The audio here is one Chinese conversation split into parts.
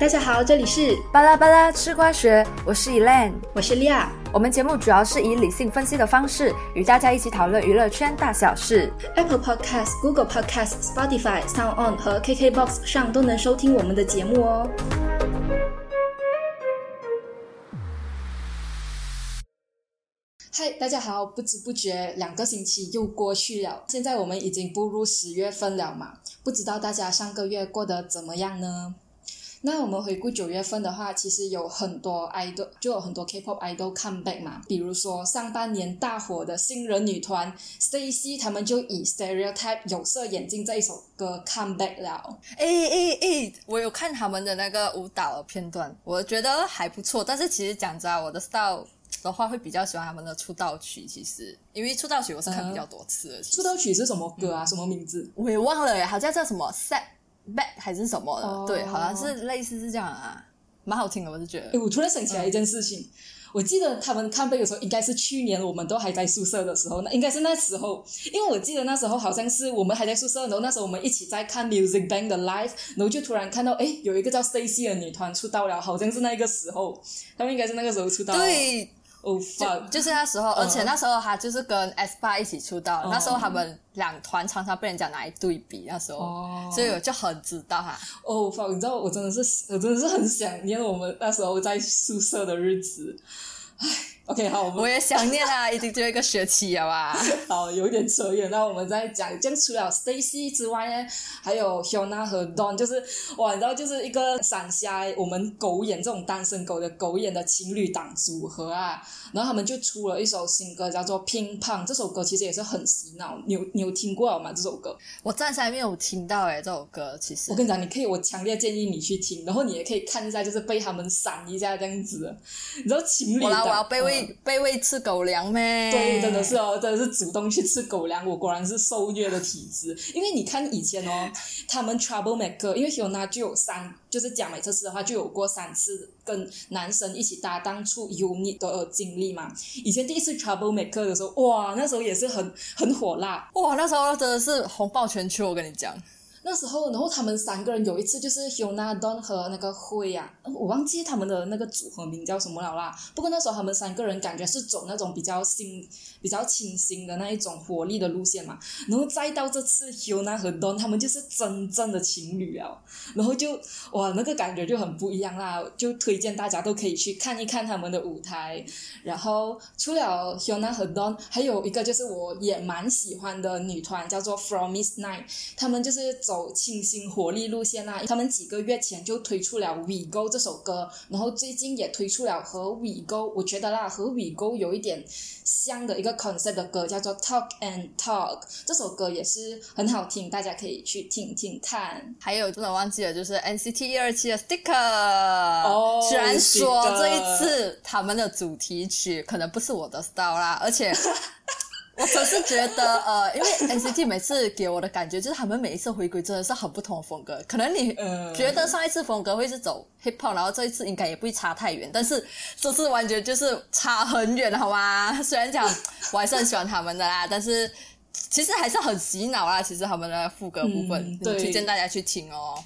大家好，这里是巴拉巴拉吃瓜学，我是 Elaine，我是利亚。我们节目主要是以理性分析的方式，与大家一起讨论娱乐圈大小事。Apple Podcast、Google Podcast、Spotify、Sound On 和 KKBox 上都能收听我们的节目哦。嗨，大家好！不知不觉两个星期又过去了，现在我们已经步入十月份了嘛？不知道大家上个月过得怎么样呢？那我们回顾九月份的话，其实有很多 idol，就有很多 K-pop idol come back 嘛。比如说上半年大火的新人女团 Stacy，他们就以 Stereotype 有色眼镜这一首歌 come back 了。诶诶诶，我有看他们的那个舞蹈片段，我觉得还不错。但是其实讲真，我的 style 的话会比较喜欢他们的出道曲。其实因为出道曲我是看比较多次的。出道曲是什么歌啊？什么名字？我也忘了耶，好像叫什么 Set Back 还是什么的。哦对，好像是类似是这样啊，蛮好听的，我是觉得诶，。我突然想起来一件事情，我记得他们 come back 的时候，应该是去年我们都还在宿舍的时候，那应该是那时候，因为我记得那时候好像是我们还在宿舍，然后那时候我们一起在看 Music Bank 的 live，然后就突然看到，哎，有一个叫 Stacy 的女团出道了，好像是那个时候，他们应该是那个时候出道。对，哦、fuck，就是那时候，而且那时候他就是跟 S 八一起出道，那时候他们两团常常被人家拿来对比，那时候，哦。所以我就很知道哈。哦、fuck，你知道我真的是，我真的是很想念我们那时候在宿舍的日子。唉，OK，好，我们我也想念啊，已经就一个学期了吧。好，有一点扯远，那我们再讲，这样除了 Stacy 之外呢，还有 Hiona 和 Don，就是哇，你知道，就是一个闪瞎我们狗眼这种单身狗的狗眼的情侣档组合啊。然后他们就出了一首新歌，叫做《乒乓》，这首歌其实也是很洗脑，你有你有听过吗？这首歌？我暂时还没有听到诶、这首歌其实我。跟你讲，你可以，我强烈建议你去听，然后你也可以看一下，就是被他们闪一下这样子。你知道情侣档我要被嗯喂、被喂吃狗粮咩？对，真的是哦，真的是主动去吃狗粮，我果然是受虐的体质。因为你看以前哦，他们 Trouble Maker，因为 Hyuna 就有三，就是讲每次吃的话就有过三次跟男生一起搭档出 unit 的经历嘛。以前第一次 Trouble Maker 的时候，哇，那时候也是很很火辣。哇，那时候真的是红爆全球，我跟你讲。那时候，然后他们三个人有一次就是 Hyuna、Don 和那个辉呀、我忘记他们的那个组合名叫什么了啦。不过那时候他们三个人感觉是走那种比较新、比较清新的那一种活力的路线嘛。然后再到这次 Hyuna 和 Don 他们就是真正的情侣啊，然后就哇那个感觉就很不一样啦。就推荐大家都可以去看一看他们的舞台。然后除了 Hyuna 和 Don，还有一个就是我也蛮喜欢的女团叫做 From Miss Night。他们就是走清新活力路线啦。他们几个月前就推出了《We Go》这首歌，然后最近也推出了和《We Go》，我觉得啦和《We Go》有一点像的一个 concept 的歌，叫做《Talk and Talk》。这首歌也是很好听，大家可以去听听看。还有真的忘记了，就是 NCT 一二七的 Sticker。哦虽然说这一次他们的主题曲可能不是我的 style 啦，而且我只是觉得呃，因为 NCT 每次给我的感觉就是他们每一次回归真的是很不同的风格。可能你嗯觉得上一次风格会是走 hip hop，然后这一次应该也不会差太远，但是这次完全就是差很远，好吗？虽然讲我还是很喜欢他们的啦，但是。其实还是很洗脑啦，其实他们的副歌部分，嗯对推荐大家去听哦。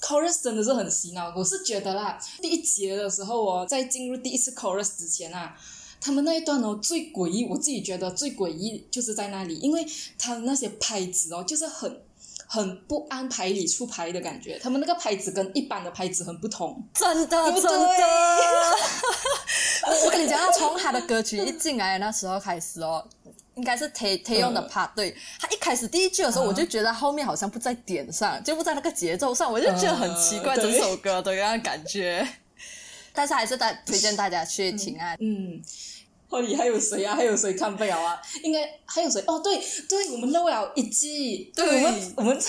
chorus 真的是很洗脑，我是觉得啦，第一节的时候哦，在进入第一次 chorus 之前啊，他们那一段哦最诡异，我自己觉得最诡异就是在那里，因为他那些拍子哦，就是很很不按牌理出牌的感觉，他们那个拍子跟一般的拍子很不同。真的，真的。我我跟你讲，从他的歌曲一进来那时候开始哦，应该是 Tay Tay 用的 part，、对他一开始第一句的时候，嗯我就觉得后面好像不在点上，就不在那个节奏上，我就觉得很奇怪，整首歌的那样感觉。但是还是大推荐大家去听啊。嗯，后里还有谁啊？还有谁看不了啊？应该还有谁？哦，对对，我们漏了一季，对我们我们在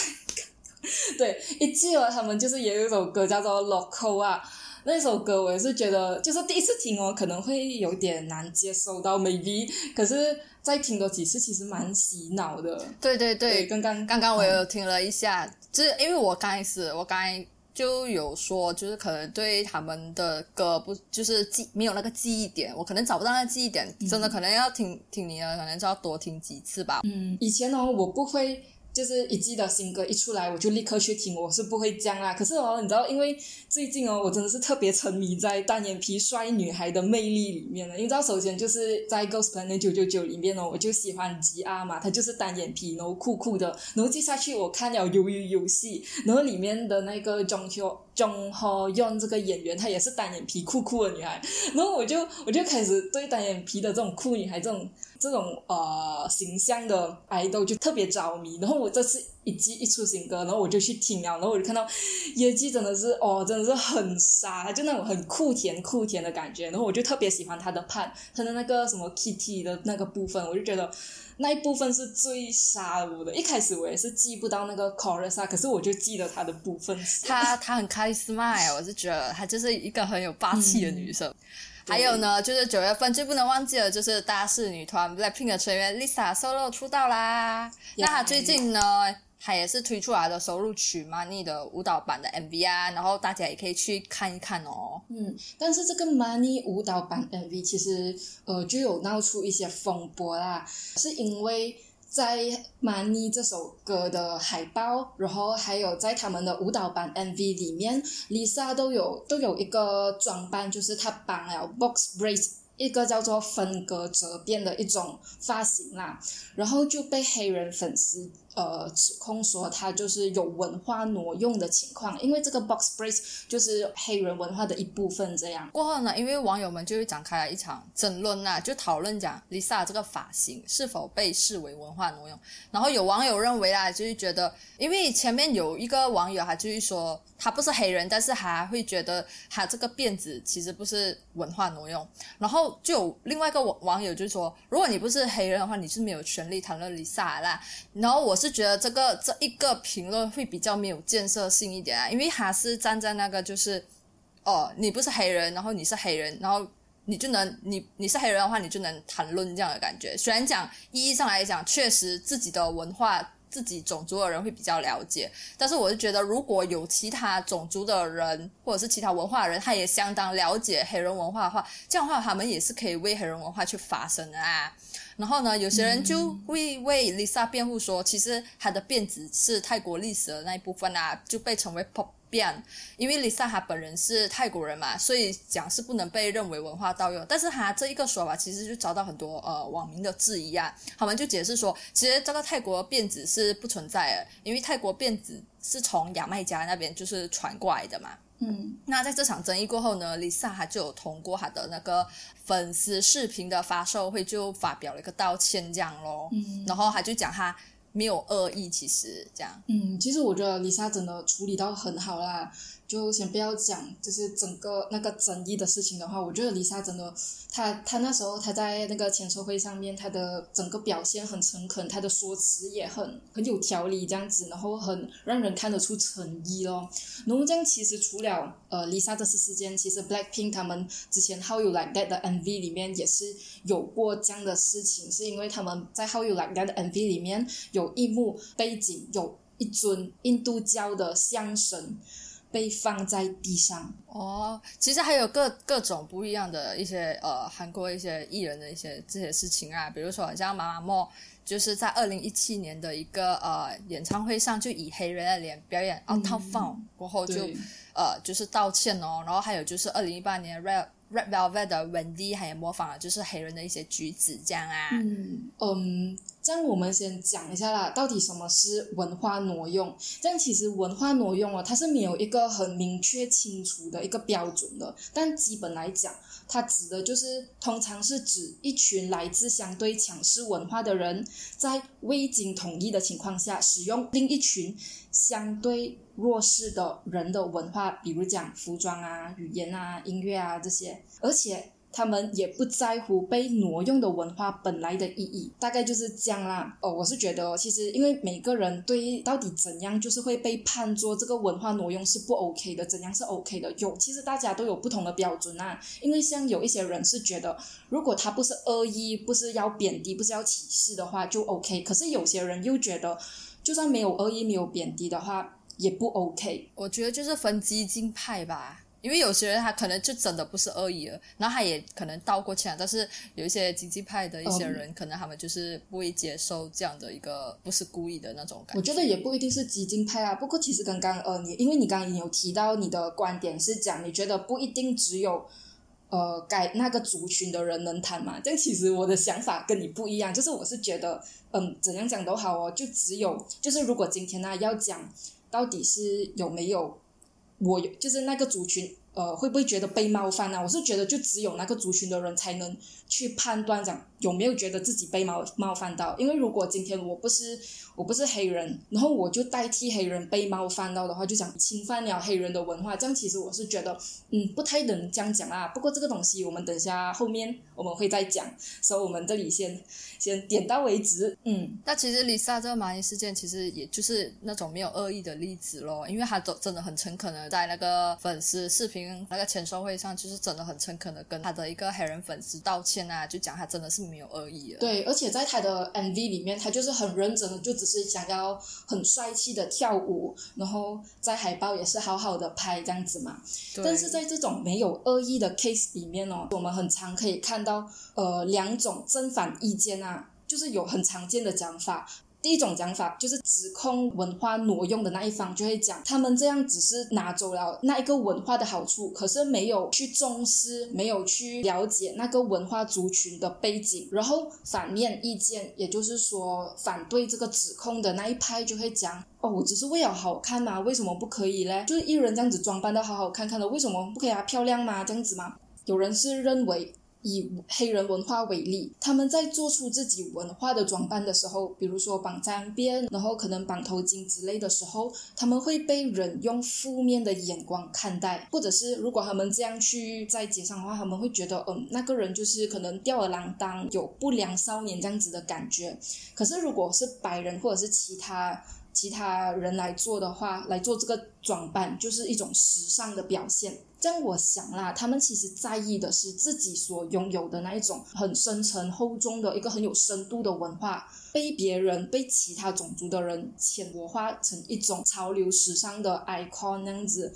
对一季哦，他们就是也有一首歌叫做《Loco》啊。那首歌我也是觉得，就是第一次听哦，可能会有点难接受到，maybe，可是再听多几次，其实蛮洗脑的。对对对，对，刚刚刚刚我有听了一下，就是因为我刚开始，我刚才就有说，就是可能对他们的歌不就是记没有那个记忆点，我可能找不到那个记忆点，真的可能要听听你的，可能就要多听几次吧。嗯，以前哦，我不会就是一季的新歌一出来，我就立刻去听，我是不会这样啦。可是哦，你知道，因为最近哦，我真的是特别沉迷在单眼皮帅女孩的魅力里面了。你知道，首先就是在《Ghost Planet 九九九》里面哦，我就喜欢吉阿嘛，她就是单眼皮，然后酷酷的。然后接下去我看了《鱿鱼游戏》，然后里面的那个钟秋钟和用这个演员，她也是单眼皮酷酷的女孩。然后我就我就开始对单眼皮的这种酷女孩这种。这种呃形象的爱豆就特别着迷，然后我这次一季一出新歌，然后我就去听啊，然后我就看到野鸡真的是哦，真的是很傻，就那种很酷甜酷甜的感觉，然后我就特别喜欢他的 part，，他的那个什么 Kitty 的那个部分，我就觉得那一部分是最杀我的。一开始我也是记不到那个 chorus 啊，可是我就记得他的部分。她她很开心嘛，我是觉得她就是一个很有霸气的女生。还有呢，就是九月份最不能忘记的，就是大势女团 BLACKPINK 的成员 Lisa solo 出道啦。那她最近呢，她也是推出来的收录曲 Money 的舞蹈版的 MV 啊，然后大家也可以去看一看哦。嗯，但是这个 Money 舞蹈版 MV 其实呃就有闹出一些风波啦，是因为。在《曼妮》这首歌的海报，然后还有在他们的舞蹈版 MV 里面，Lisa 都有都有一个装扮，就是她绑了 box braids。一个叫做分割折变的一种发型啦，然后就被黑人粉丝呃指控说他就是有文化挪用的情况，因为这个 box brace 就是黑人文化的一部分。这样过后呢，因为网友们就会展开了一场争论呐，就讨论讲 Lisa 这个发型是否被视为文化挪用。然后有网友认为啊，就是觉得，因为前面有一个网友还就是说。他不是黑人，但是还会觉得他这个辫子其实不是文化挪用。然后就有另外一个网网友就说：“如果你不是黑人的话，你是没有权利谈论 Lisa 啦。”然后我是觉得这个这一个评论会比较没有建设性一点啊，因为他是站在那个就是哦，你不是黑人，然后你是黑人，然后你就能你你是黑人的话，你就能谈论这样的感觉。虽然讲意义上来讲，确实自己的文化。自己种族的人会比较了解，但是我是觉得，如果有其他种族的人或者是其他文化的人，他也相当了解黑人文化的话，这样的话他们也是可以为黑人文化去发声的啊。然后呢，有些人就会为 Lisa 辩护说，其实她的辫子是泰国历史的那一部分啊，就被称为 pop。变，因为 Lisa 她本人是泰国人嘛，所以讲是不能被认为文化盗用。但是她这一个说法其实就遭到很多呃网民的质疑啊。他们就解释说，其实这个泰国辫子是不存在的，因为泰国辫子是从牙买加那边就是传过来的嘛。嗯，那在这场争议过后呢，Lisa 她就有通过她的那个粉丝视频的发售会就发表了一个道歉这样咯。嗯，然后她就讲她。没有恶意，其实这样。嗯，其实我觉得 Lisa 真的处理到很好啦。就先不要讲，就是整个那个争议的事情的话，我觉得 Lisa 真的，她她那时候她在那个签售会上面，她的整个表现很诚恳，她的说辞也很很有条理这样子，然后很让人看得出诚意咯。然后这样其实除了呃 Lisa 这次事件，其实 Blackpink 他们之前 How You Like That 的 MV 里面也是有过这样的事情，是因为他们在 How You Like That 的 MV 里面有一幕背景有一尊印度教的象神。被放在地上。哦，其实还有各各种不一样的一些呃韩国一些艺人的一些这些事情啊，比如说像妈妈莫，就是在二零一七年的一个呃演唱会上就以黑人的脸表演《Out of Fun》过后就呃就是道歉哦，然后还有就是二零一八年 Red Red Velvet 的 Wendy 还有模仿了就是黑人的一些举止这样啊，嗯嗯。这样我们先讲一下啦，到底什么是文化挪用？这样其实文化挪用啊，它是没有一个很明确清楚的一个标准的。但基本来讲，它指的就是通常是指一群来自相对强势文化的人，在未经同意的情况下，使用另一群相对弱势的人的文化，比如讲服装啊、语言啊、音乐啊这些，而且。他们也不在乎被挪用的文化本来的意义，大概就是这样啦。哦，我是觉得，其实因为每个人对到底怎样就是会被判作这个文化挪用是不 OK 的，怎样是 OK 的，有其实大家都有不同的标准啊。因为像有一些人是觉得，如果他不是恶意，不是要贬低，不是要歧视的话就 OK。可是有些人又觉得，就算没有恶意，没有贬低的话也不 OK。我觉得就是分激进派吧。因为有些人他可能就真的不是恶意了，然后他也可能道过歉，但是有一些经济派的一些人，可能他们就是不会接受这样的一个不是故意的那种感觉。我觉得也不一定是激进派啊，不过其实刚刚呃，你因为你刚刚有提到你的观点是讲，你觉得不一定只有呃该那个族群的人能谈嘛？但其实我的想法跟你不一样，就是我是觉得嗯，怎样讲都好哦，就只有就是如果今天呢要讲到底是有没有。我有，就是那个族群，呃，会不会觉得被冒犯呢？我是觉得，就只有那个族群的人才能去判断讲。有没有觉得自己被冒冒犯到？因为如果今天我不是我不是黑人，然后我就代替黑人被冒犯到的话，就讲侵犯了黑人的文化，这样其实我是觉得，嗯，不太能这样讲啊。不过这个东西我们等下后面我们会再讲，所以我们这里先先点到为止。嗯，那其实 Lisa 这个蚂蚁事件其实也就是那种没有恶意的例子咯，因为他都真的很诚恳的在那个粉丝视频那个签售会上，就是真的很诚恳的跟他的一个黑人粉丝道歉啊，就讲他真的是。没有恶意的对，而且在他的 MV 里面，他就是很认真的，就只是想要很帅气的跳舞，然后在海报也是好好的拍这样子嘛。但是在这种没有恶意的 case 里面哦，我们很常可以看到呃两种正反意见啊，就是有很常见的讲法。第一种讲法就是指控文化挪用的那一方就会讲，他们这样只是拿走了那一个文化的好处，可是没有去重视，没有去了解那个文化族群的背景。然后反面意见，也就是说反对这个指控的那一派就会讲，哦，我只是为了好看嘛，为什么不可以嘞？就是一人这样子装扮的好好看看的，为什么不可以啊？漂亮吗？这样子吗？有人是认为。以黑人文化为例，他们在做出自己文化的装扮的时候，比如说绑脏辫，然后可能绑头巾之类的时候，他们会被人用负面的眼光看待，或者是如果他们这样去在街上的话，他们会觉得，嗯，那个人就是可能吊儿郎当，有不良少年这样子的感觉。可是如果是白人或者是其他其他人来做的话，来做这个装扮，就是一种时尚的表现。这样我想啦，他们其实在意的是自己所拥有的那一种很深沉厚重的一个很有深度的文化，被别人被其他种族的人潜移化成一种潮流时尚的 icon 那样子。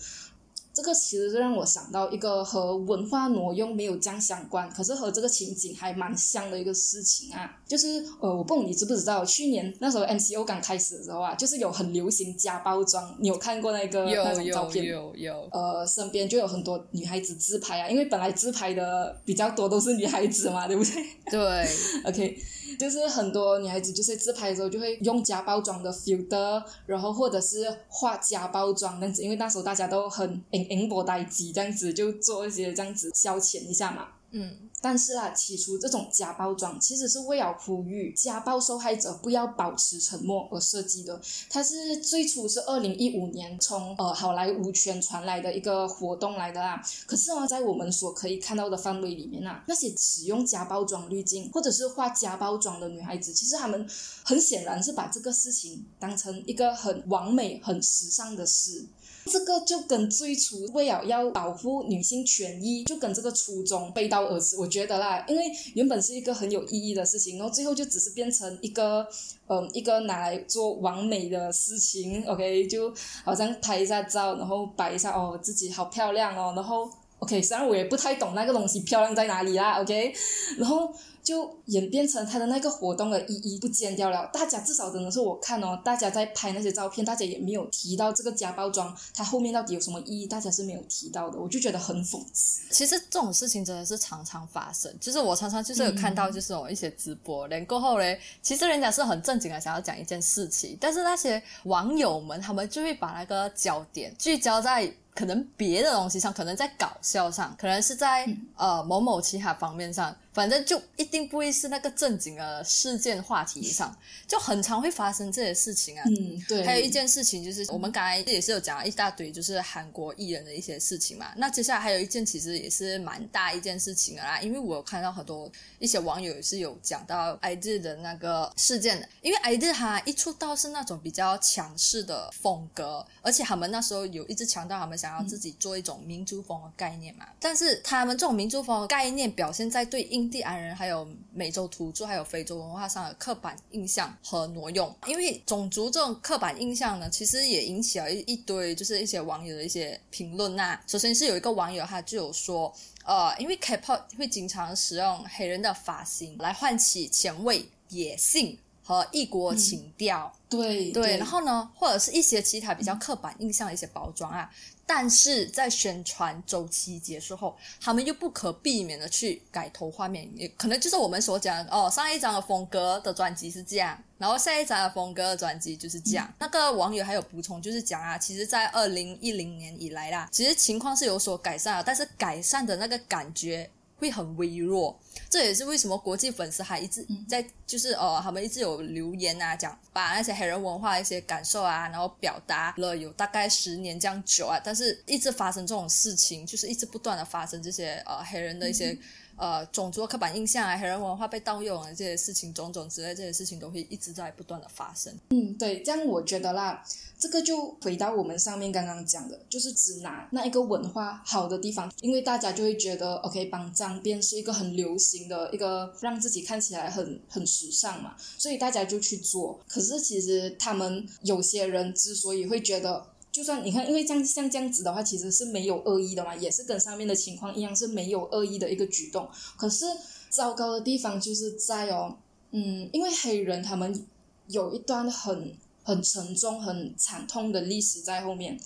这个其实是让我想到一个和文化挪用没有这样相关，可是和这个情景还蛮像的一个事情啊，就是呃，我不懂你知不知道，去年那时候 MCO 刚开始的时候啊，就是有很流行加包装，你有看过那个那种照片？有有有。呃，身边就有很多女孩子自拍啊，因为本来自拍的比较多都是女孩子嘛，对不对？对。OK。就是很多女孩子就是自拍的时候就会用假包装的 filter，然后或者是画假包装这样子，因为那时候大家都很 in in 波呆机这样子，就做一些这样子消遣一下嘛。嗯。但是啊，起初这种假包装其实是为了呼吁家暴受害者不要保持沉默而设计的。它是最初是二零一五年从呃好莱坞圈传来的一个活动来的啦。可是呢，在我们所可以看到的范围里面啊，那些使用假包装滤镜或者是画假包装的女孩子，其实她们很显然是把这个事情当成一个很完美、很时尚的事。这个就跟最初为了要保护女性权益，就跟这个初衷背道而驰。我觉得啦，因为原本是一个很有意义的事情，然后最后就只是变成一个，嗯，一个拿来做完美的事情。OK，就好像拍一下照，然后摆一下哦，自己好漂亮哦，然后 OK，虽然我也不太懂那个东西漂亮在哪里啦，OK，然后。就演变成他的那个活动的意义不见掉了。大家至少真的是我看哦，大家在拍那些照片，大家也没有提到这个假包装，它后面到底有什么意义，大家是没有提到的。我就觉得很讽刺。其实这种事情真的是常常发生，就是我常常就是有看到，就是有一些直播，连过后嘞，其实人家是很正经的想要讲一件事情，但是那些网友们他们就会把那个焦点聚焦在。可能别的东西上，可能在搞笑上，可能是在呃某某其他方面上，反正就一定不会是那个正经的事件话题上，就很常会发生这些事情啊。嗯，对。还有一件事情就是，我们刚才也是有讲了一大堆，就是韩国艺人的一些事情嘛。那接下来还有一件，其实也是蛮大一件事情啊，因为我有看到很多一些网友也是有讲到 ID 的那个事件的，因为 ID 他一出道是那种比较强势的风格，而且他们那时候有一直强调他们。想要自己做一种民族风的概念嘛？但是他们这种民族风的概念表现在对应印第安人、还有美洲土著、还有非洲文化上的刻板印象和挪用。因为种族这种刻板印象呢，其实也引起了一一堆就是一些网友的一些评论呐。首先是有一个网友他就有说，呃，因为 K-pop 会经常使用黑人的发型来唤起前卫、野性和异国情调。对对，然后呢，或者是一些其他比较刻板印象的一些包装啊。但是在宣传周期结束后，他们又不可避免的去改头换面，也可能就是我们所讲哦，上一张的风格的专辑是这样，然后下一张的风格的专辑就是这样。那个网友还有补充，就是讲啊，其实，在二零一零年以来啦，其实情况是有所改善了，但是改善的那个感觉会很微弱。这也是为什么国际粉丝还一直在，就是呃，他们一直有留言啊，讲把那些黑人文化一些感受啊，然后表达了有大概十年这样久啊，但是一直发生这种事情，就是一直不断的发生这些呃黑人的一些。呃，种族刻板印象啊，黑人文化被盗用啊，这些事情种种之类，这些事情都会一直在不断的发生。嗯，对，这样我觉得啦，这个就回到我们上面刚刚讲的，就是只拿那一个文化好的地方，因为大家就会觉得，OK，帮脏辫是一个很流行的一个，让自己看起来很很时尚嘛，所以大家就去做。可是其实他们有些人之所以会觉得。就算你看，因为像像这样子的话，其实是没有恶意的嘛，也是跟上面的情况一样是没有恶意的一个举动。可是糟糕的地方就是在哦，嗯，因为黑人他们有一段很很沉重、很惨痛的历史在后面。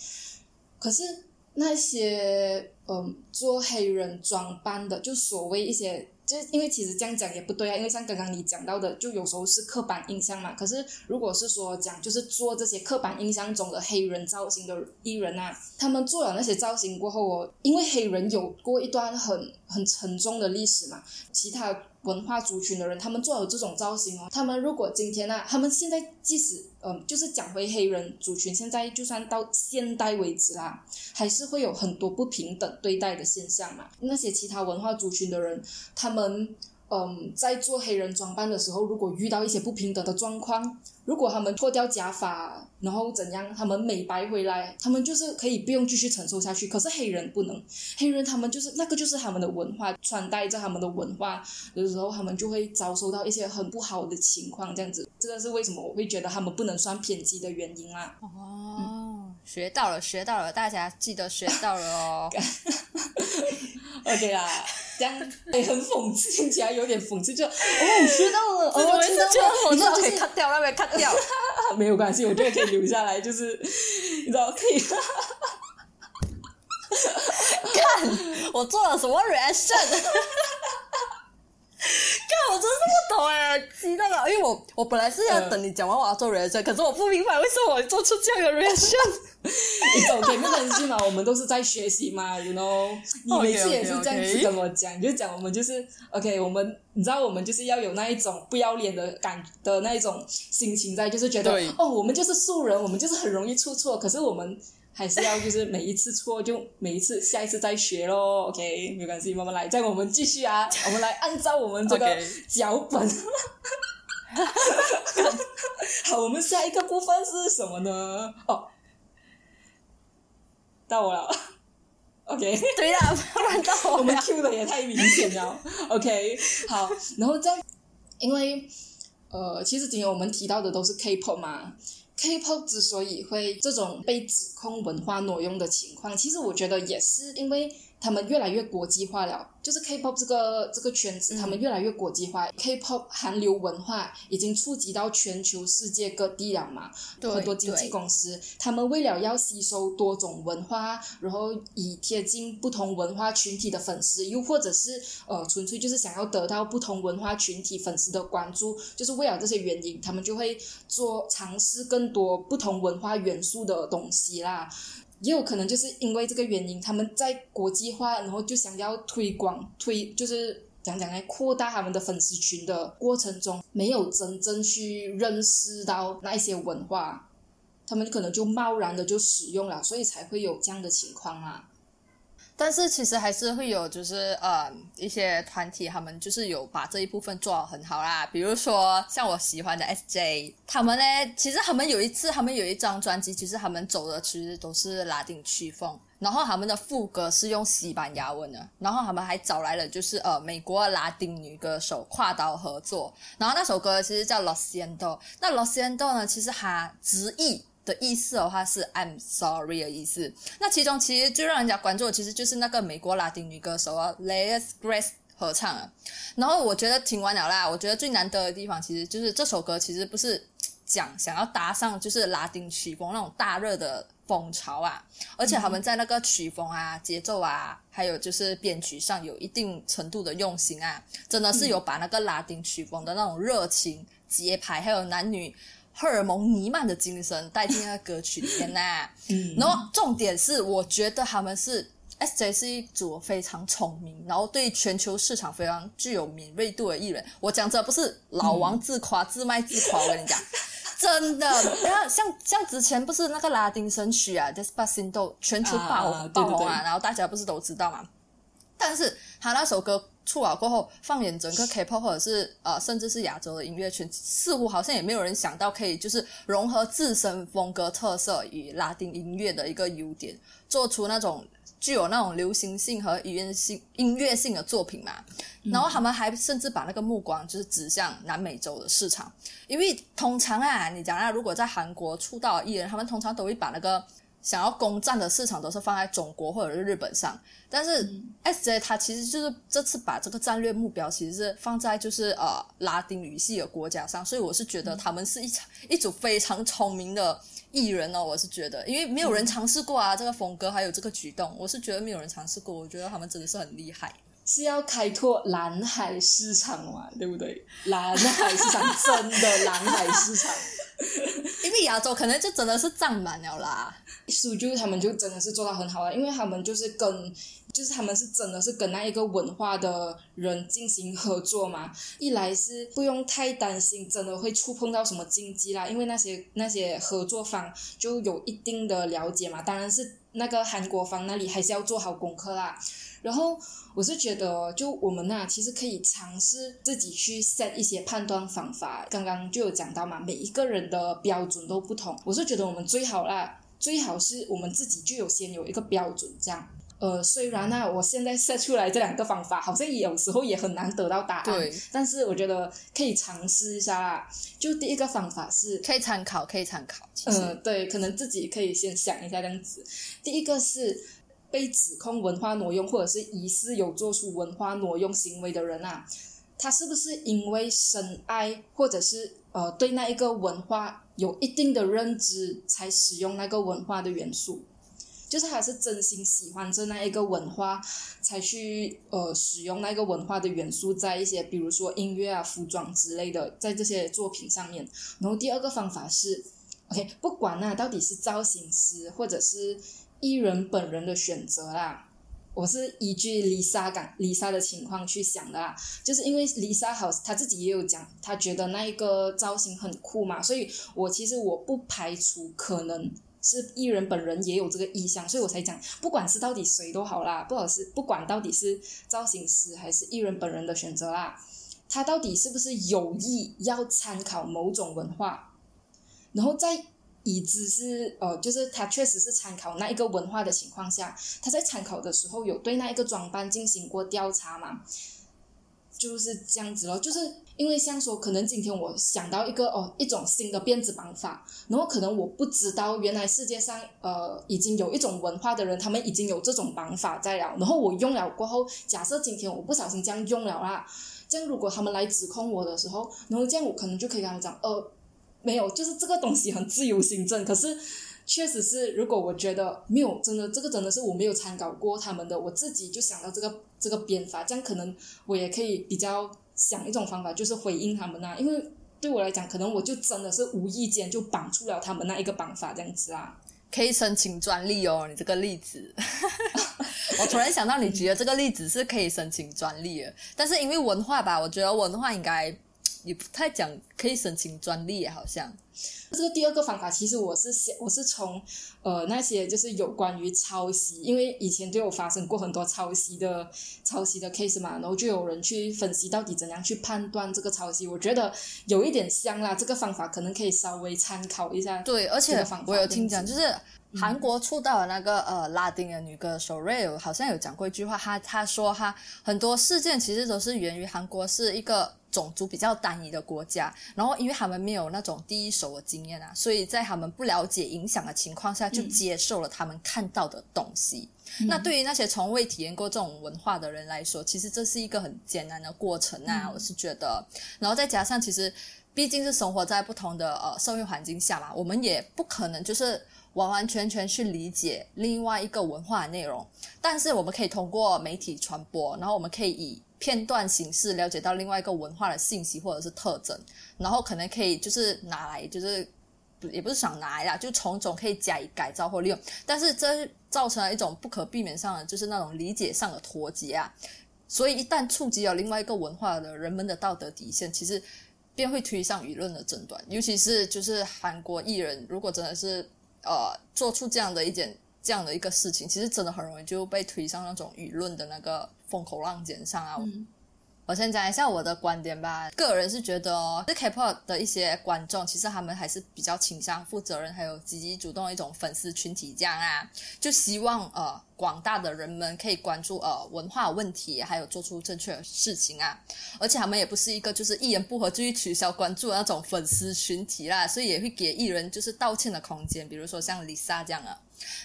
可是那些嗯做黑人装扮的，就所谓一些。就是因为其实这样讲也不对啊，因为像刚刚你讲到的，就有时候是刻板印象嘛。可是如果是说讲，就是做这些刻板印象中的黑人造型的艺人啊，他们做了那些造型过后哦，因为黑人有过一段很很沉重的历史嘛，其他。文化族群的人，他们做了这种造型哦。他们如果今天呢，他们现在即使嗯，就是讲回黑人族群，现在就算到现代为止啦，还是会有很多不平等对待的现象嘛。那些其他文化族群的人，他们。嗯，在做黑人装扮的时候，如果遇到一些不平等的状况，如果他们脱掉假发，然后怎样，他们美白回来，他们就是可以不用继续承受下去。可是黑人不能，黑人他们就是那个就是他们的文化，穿戴着他们的文化，有时候他们就会遭受到一些很不好的情况，这样子，这个是为什么我会觉得他们不能算偏激的原因啦。哦，学到了，学到了，大家记得学到了哦。OK 啦。这样也很讽刺，听起来有点讽刺，就哦，学到了，哦，知道了，我知道可以 cut 掉，那边 cut 掉，没有关系，我觉得可以留下来，就是你知道可以。看我做了什么 reaction。看，我真是不懂哎，激动了，因为我我本来是要等你讲完我要做 reaction，可是我不明白为什么我做出这样的 reaction。你懂，肯定关系嘛，我们都是在学习嘛，you know。你每次也是这样子跟我讲，你就讲我们就是 OK，我们你知道我们就是要有那一种不要脸的感的那一种心情在，就是觉得哦，我们就是素人，我们就是很容易出错，可是我们。还是要就是每一次错就每一次下一次再学咯 o k 没关系，慢慢来。再我们继续啊，我们来按照我们这个脚本。好，我们下一个部分是什么呢？哦，到我了。OK，对呀，不然到我。我们 Q 的也太明显了。OK，好，然后这样，因为呃，其实今天我们提到的都是 K-pop 嘛。K-pop 之所以会这种被指控文化挪用的情况，其实我觉得也是因为。他们越来越国际化了，就是 K-pop 这个这个圈子，他们越来越国际化。K-pop 韩流文化已经触及到全球世界各地了嘛？很多经纪公司，他们为了要吸收多种文化，然后以贴近不同文化群体的粉丝，又或者是呃，纯粹就是想要得到不同文化群体粉丝的关注，就是为了这些原因，他们就会做尝试更多不同文化元素的东西啦。也有可能就是因为这个原因，他们在国际化，然后就想要推广推，就是讲讲来扩大他们的粉丝群的过程中，没有真正去认识到那一些文化，他们可能就贸然的就使用了，所以才会有这样的情况啊。但是其实还是会有，就是呃一些团体，他们就是有把这一部分做得很好啦。比如说像我喜欢的 SJ，他们呢，其实他们有一次，他们有一张专辑，其实他们走的其实都是拉丁曲风。然后他们的副歌是用西班牙文的，然后他们还找来了就是呃美国拉丁女歌手跨刀合作，然后那首歌其实叫《Lo siento》，那《Lo siento》呢，其实它直译的意思的话是 I'm sorry 的意思，那其中其实最让人家关注的其实就是那个美国拉丁女歌手啊 Les Grace 合唱啊，然后我觉得听完了啦，我觉得最难得的地方其实就是这首歌其实不是讲 想要搭上就是拉丁曲风那种大热的。风潮啊，而且他们在那个曲风啊、节奏啊，还有就是编曲上有一定程度的用心啊，真的是有把那个拉丁曲风的那种热情、节拍，还有男女荷尔蒙弥漫的精神带进那个歌曲里面呐。然后重点是，我觉得他们是 S J 是一组非常聪明，然后对全球市场非常具有敏锐度的艺人。我讲这不是老王自夸、自卖自夸，我跟你讲。真的，然后像像之前不是那个拉丁神曲啊，Despacito 全球爆爆红啊，然后大家不是都知道嘛？但是他那首歌出了过后，放眼整个 K-pop 或者是呃，甚至是亚洲的音乐圈，似乎好像也没有人想到可以就是融合自身风格特色与拉丁音乐的一个优点，做出那种。具有那种流行性和语言性、音乐性的作品嘛，然后他们还甚至把那个目光就是指向南美洲的市场，因为通常啊，你讲啊，如果在韩国出道艺人，他们通常都会把那个想要攻占的市场都是放在中国或者是日本上，但是 S J 它其实就是这次把这个战略目标其实是放在就是呃拉丁语系的国家上，所以我是觉得他们是一场一组非常聪明的。艺人哦，我是觉得，因为没有人尝试过啊，这个风格还有这个举动，我是觉得没有人尝试过，我觉得他们真的是很厉害，是要开拓蓝海市场嘛，对不对？蓝海市场真的 蓝海市场，因为亚洲可能就真的是占满了啦，苏就他们就真的是做到很好了，因为他们就是跟。就是他们是真的是跟那一个文化的人进行合作嘛，一来是不用太担心真的会触碰到什么禁忌啦，因为那些那些合作方就有一定的了解嘛。当然是那个韩国方那里还是要做好功课啦。然后我是觉得，就我们那其实可以尝试自己去 set 一些判断方法。刚刚就有讲到嘛，每一个人的标准都不同。我是觉得我们最好啦，最好是我们自己就有先有一个标准这样。呃，虽然呢，我现在设出来这两个方法，好像有时候也很难得到答案。对。但是我觉得可以尝试一下啦。就第一个方法是，可以参考，可以参考。嗯，对，可能自己可以先想一下这样子。第一个是被指控文化挪用，或者是疑似有做出文化挪用行为的人啊，他是不是因为深爱，或者是呃对那一个文化有一定的认知，才使用那个文化的元素？就是他是真心喜欢这那一个文化，才去呃使用那个文化的元素在一些比如说音乐啊、服装之类的，在这些作品上面。然后第二个方法是，OK，不管那到底是造型师或者是艺人本人的选择啦，我是依据 Lisa 感 Lisa 的情况去想的啦。就是因为 Lisa 好，她自己也有讲，她觉得那一个造型很酷嘛，所以我其实我不排除可能。是艺人本人也有这个意向，所以我才讲，不管是到底谁都好啦，不管是不管到底是造型师还是艺人本人的选择啦，他到底是不是有意要参考某种文化，然后在已知是呃，就是他确实是参考那一个文化的情况下，他在参考的时候有对那一个装扮进行过调查嘛？就是这样子咯，就是因为像说，可能今天我想到一个哦，一种新的辫子绑法，然后可能我不知道原来世界上呃已经有一种文化的人，他们已经有这种绑法在了，然后我用了过后，假设今天我不小心这样用了啦，这样如果他们来指控我的时候，然后这样我可能就可以跟他讲，呃，没有，就是这个东西很自由行政，可是。确实是，如果我觉得没有真的这个真的是我没有参考过他们的，我自己就想到这个这个编法，这样可能我也可以比较想一种方法，就是回应他们啊。因为对我来讲，可能我就真的是无意间就绑出了他们那一个绑法这样子啊。可以申请专利哦，你这个例子，我突然想到你举的这个例子是可以申请专利的，但是因为文化吧，我觉得文化应该。也不太讲可以申请专利，好像。这个第二个方法，其实我是想，我是从呃那些就是有关于抄袭，因为以前就有发生过很多抄袭的抄袭的 case 嘛，然后就有人去分析到底怎样去判断这个抄袭，我觉得有一点像啦，这个方法可能可以稍微参考一下。对，而且我有听讲，就是韩国出道的那个呃拉丁的女歌手 Ray 好像有讲过一句话，她她说哈很多事件其实都是源于韩国是一个。种族比较单一的国家，然后因为他们没有那种第一手的经验啊，所以在他们不了解影响的情况下，就接受了他们看到的东西。那对于那些从未体验过这种文化的人来说，其实这是一个很艰难的过程啊。我是觉得，然后再加上，其实毕竟是生活在不同的呃社会环境下嘛，我们也不可能就是完完全全去理解另外一个文化的内容，但是我们可以通过媒体传播，然后我们可以以。片段形式了解到另外一个文化的信息或者是特征，然后可能可以就是拿来就是也不是想拿来啦，就从中可以加以改造或利用，但是这造成了一种不可避免上的就是那种理解上的脱节啊，所以一旦触及了另外一个文化的人们的道德底线，其实便会推上舆论的争端，尤其是就是韩国艺人如果真的是呃做出这样的一件这样的一个事情，其实真的很容易就被推上那种舆论的那个。风口浪尖上啊！我先讲一下我的观点吧。个人是觉得哦，这 K-pop 的一些观众，其实他们还是比较倾向负责任，还有积极主动的一种粉丝群体这样啊，就希望呃广大的人们可以关注呃文化问题，还有做出正确的事情啊。而且他们也不是一个就是一言不合就去取消关注的那种粉丝群体啦，所以也会给艺人就是道歉的空间，比如说像 Lisa 这样啊。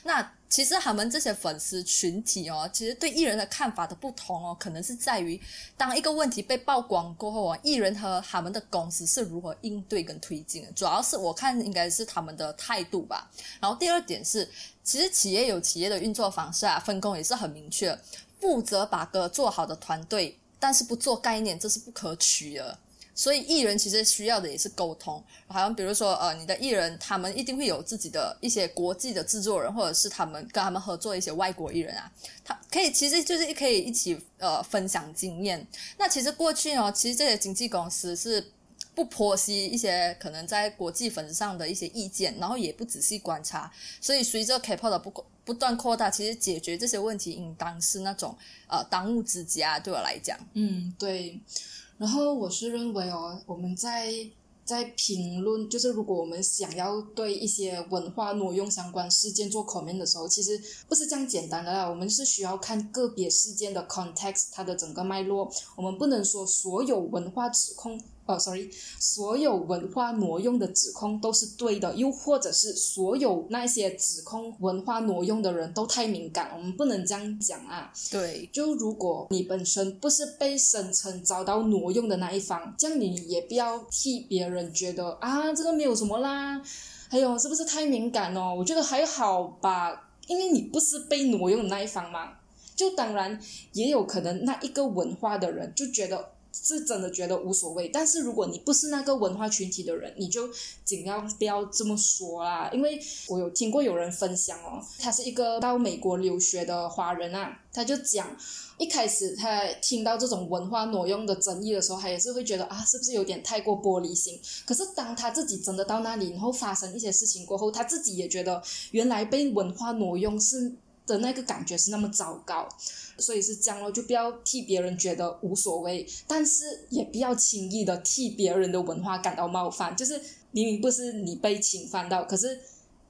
那其实他们这些粉丝群体哦，其实对艺人的看法的不同哦，可能是在于当一个问题被曝光过后啊，艺人和他们的公司是如何应对跟推进的。主要是我看应该是他们的态度吧。然后第二点是，其实企业有企业的运作方式啊，分工也是很明确，负责把歌做好的团队，但是不做概念，这是不可取的。所以艺人其实需要的也是沟通，好像比如说呃，你的艺人他们一定会有自己的一些国际的制作人，或者是他们跟他们合作一些外国艺人啊，他可以其实就是可以一起呃分享经验。那其实过去哦，其实这些经纪公司是不剖析一些可能在国际粉丝上的一些意见，然后也不仔细观察。所以随着 K-pop 的不不断扩大，其实解决这些问题应当是那种呃当务之急啊。对我来讲，嗯，对。然后我是认为哦，我们在在评论，就是如果我们想要对一些文化挪用相关事件做 comment 的时候，其实不是这样简单的啦。我们是需要看个别事件的 context，它的整个脉络。我们不能说所有文化指控。哦，sorry，所有文化挪用的指控都是对的，又或者是所有那些指控文化挪用的人都太敏感，我们不能这样讲啊。对，就如果你本身不是被声称遭到挪用的那一方，这样你也不要替别人觉得啊，这个没有什么啦。还有是不是太敏感哦？我觉得还好吧，因为你不是被挪用的那一方嘛。就当然也有可能那一个文化的人就觉得。是真的觉得无所谓，但是如果你不是那个文化群体的人，你就尽量不要这么说啦。因为我有听过有人分享哦，他是一个到美国留学的华人啊，他就讲一开始他听到这种文化挪用的争议的时候，他也是会觉得啊，是不是有点太过玻璃心？可是当他自己真的到那里，然后发生一些事情过后，他自己也觉得原来被文化挪用是。的那个感觉是那么糟糕，所以是这样咯，就不要替别人觉得无所谓，但是也不要轻易的替别人的文化感到冒犯。就是明明不是你被侵犯到，可是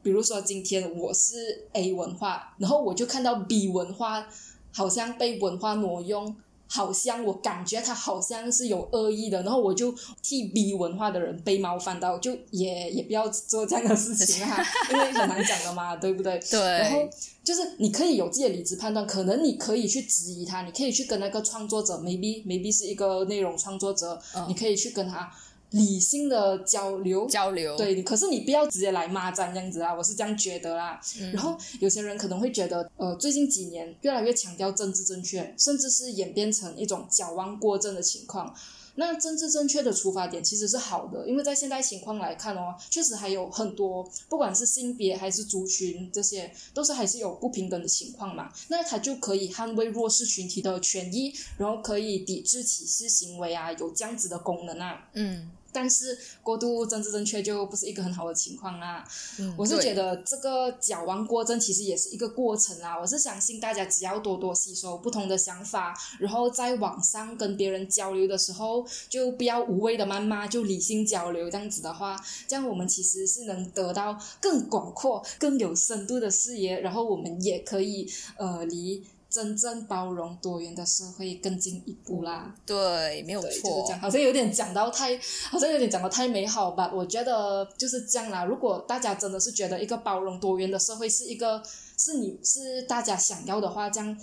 比如说今天我是 A 文化，然后我就看到 B 文化好像被文化挪用。好像我感觉他好像是有恶意的，然后我就替 B 文化的人被冒犯到，就也也不要做这样的事情哈，因为很难讲的嘛，对不对？对。然后就是你可以有自己的理智判断，可能你可以去质疑他，你可以去跟那个创作者，maybe maybe 是一个内容创作者，你可以去跟他。理性的交流，交流，对，可是你不要直接来骂战这样子啊，我是这样觉得啦。然后有些人可能会觉得，呃，最近几年越来越强调政治正确，甚至是演变成一种矫枉过正的情况。那政治正确的出发点其实是好的，因为在现在情况来看哦，确实还有很多，不管是性别还是族群，这些都是还是有不平等的情况嘛。那他就可以捍卫弱势群体的权益，然后可以抵制歧视行为啊，有这样子的功能啊。嗯。但是过度政治正确就不是一个很好的情况啦。嗯我是对觉得这个矫枉过正其实也是一个过程啦。我是相信大家只要多多吸收不同的想法，然后在网上跟别人交流的时候，就不要无谓的谩骂，就理性交流。这样子的话，这样我们其实是能得到更广阔、更有深度的视野，然后我们也可以呃离真正包容多元的社会更进一步啦。对，没有对，就是错这。样，好像有点讲到太，好像有点讲到太美好吧？我觉得就是这样啦。如果大家真的是觉得一个包容多元的社会是一个是你是大家想要的话，这样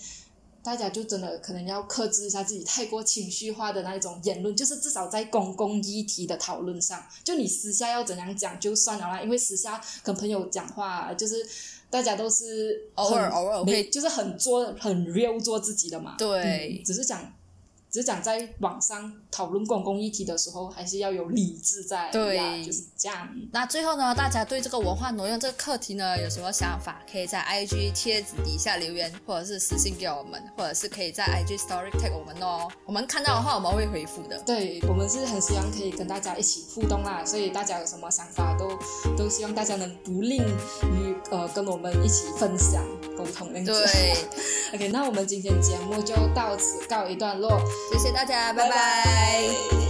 大家就真的可能要克制一下自己太过情绪化的那一种言论，就是至少在公共议题的讨论上，就你私下要怎样讲就算了啦，因为私下跟朋友讲话就是。大家都是偶尔偶尔会就是很做很 real 做自己的嘛，对嗯只是讲只是讲在网上讨论公共议题的时候，还是要有理智在，对呀就是这样。那最后呢，大家对这个文化挪用这个课题呢有什么想法？可以在 IG 贴子底下留言，或者是私信给我们，或者是可以在 IG Story tag 我们哦。我们看到的话，我们会回复的。对我们是很希望可以跟大家一起互动啦，所以大家有什么想法都都希望大家能不吝于呃跟我们一起分享沟通这样子。对，OK，那我们今天节目就到此告一段落，谢谢大家，拜。拜拜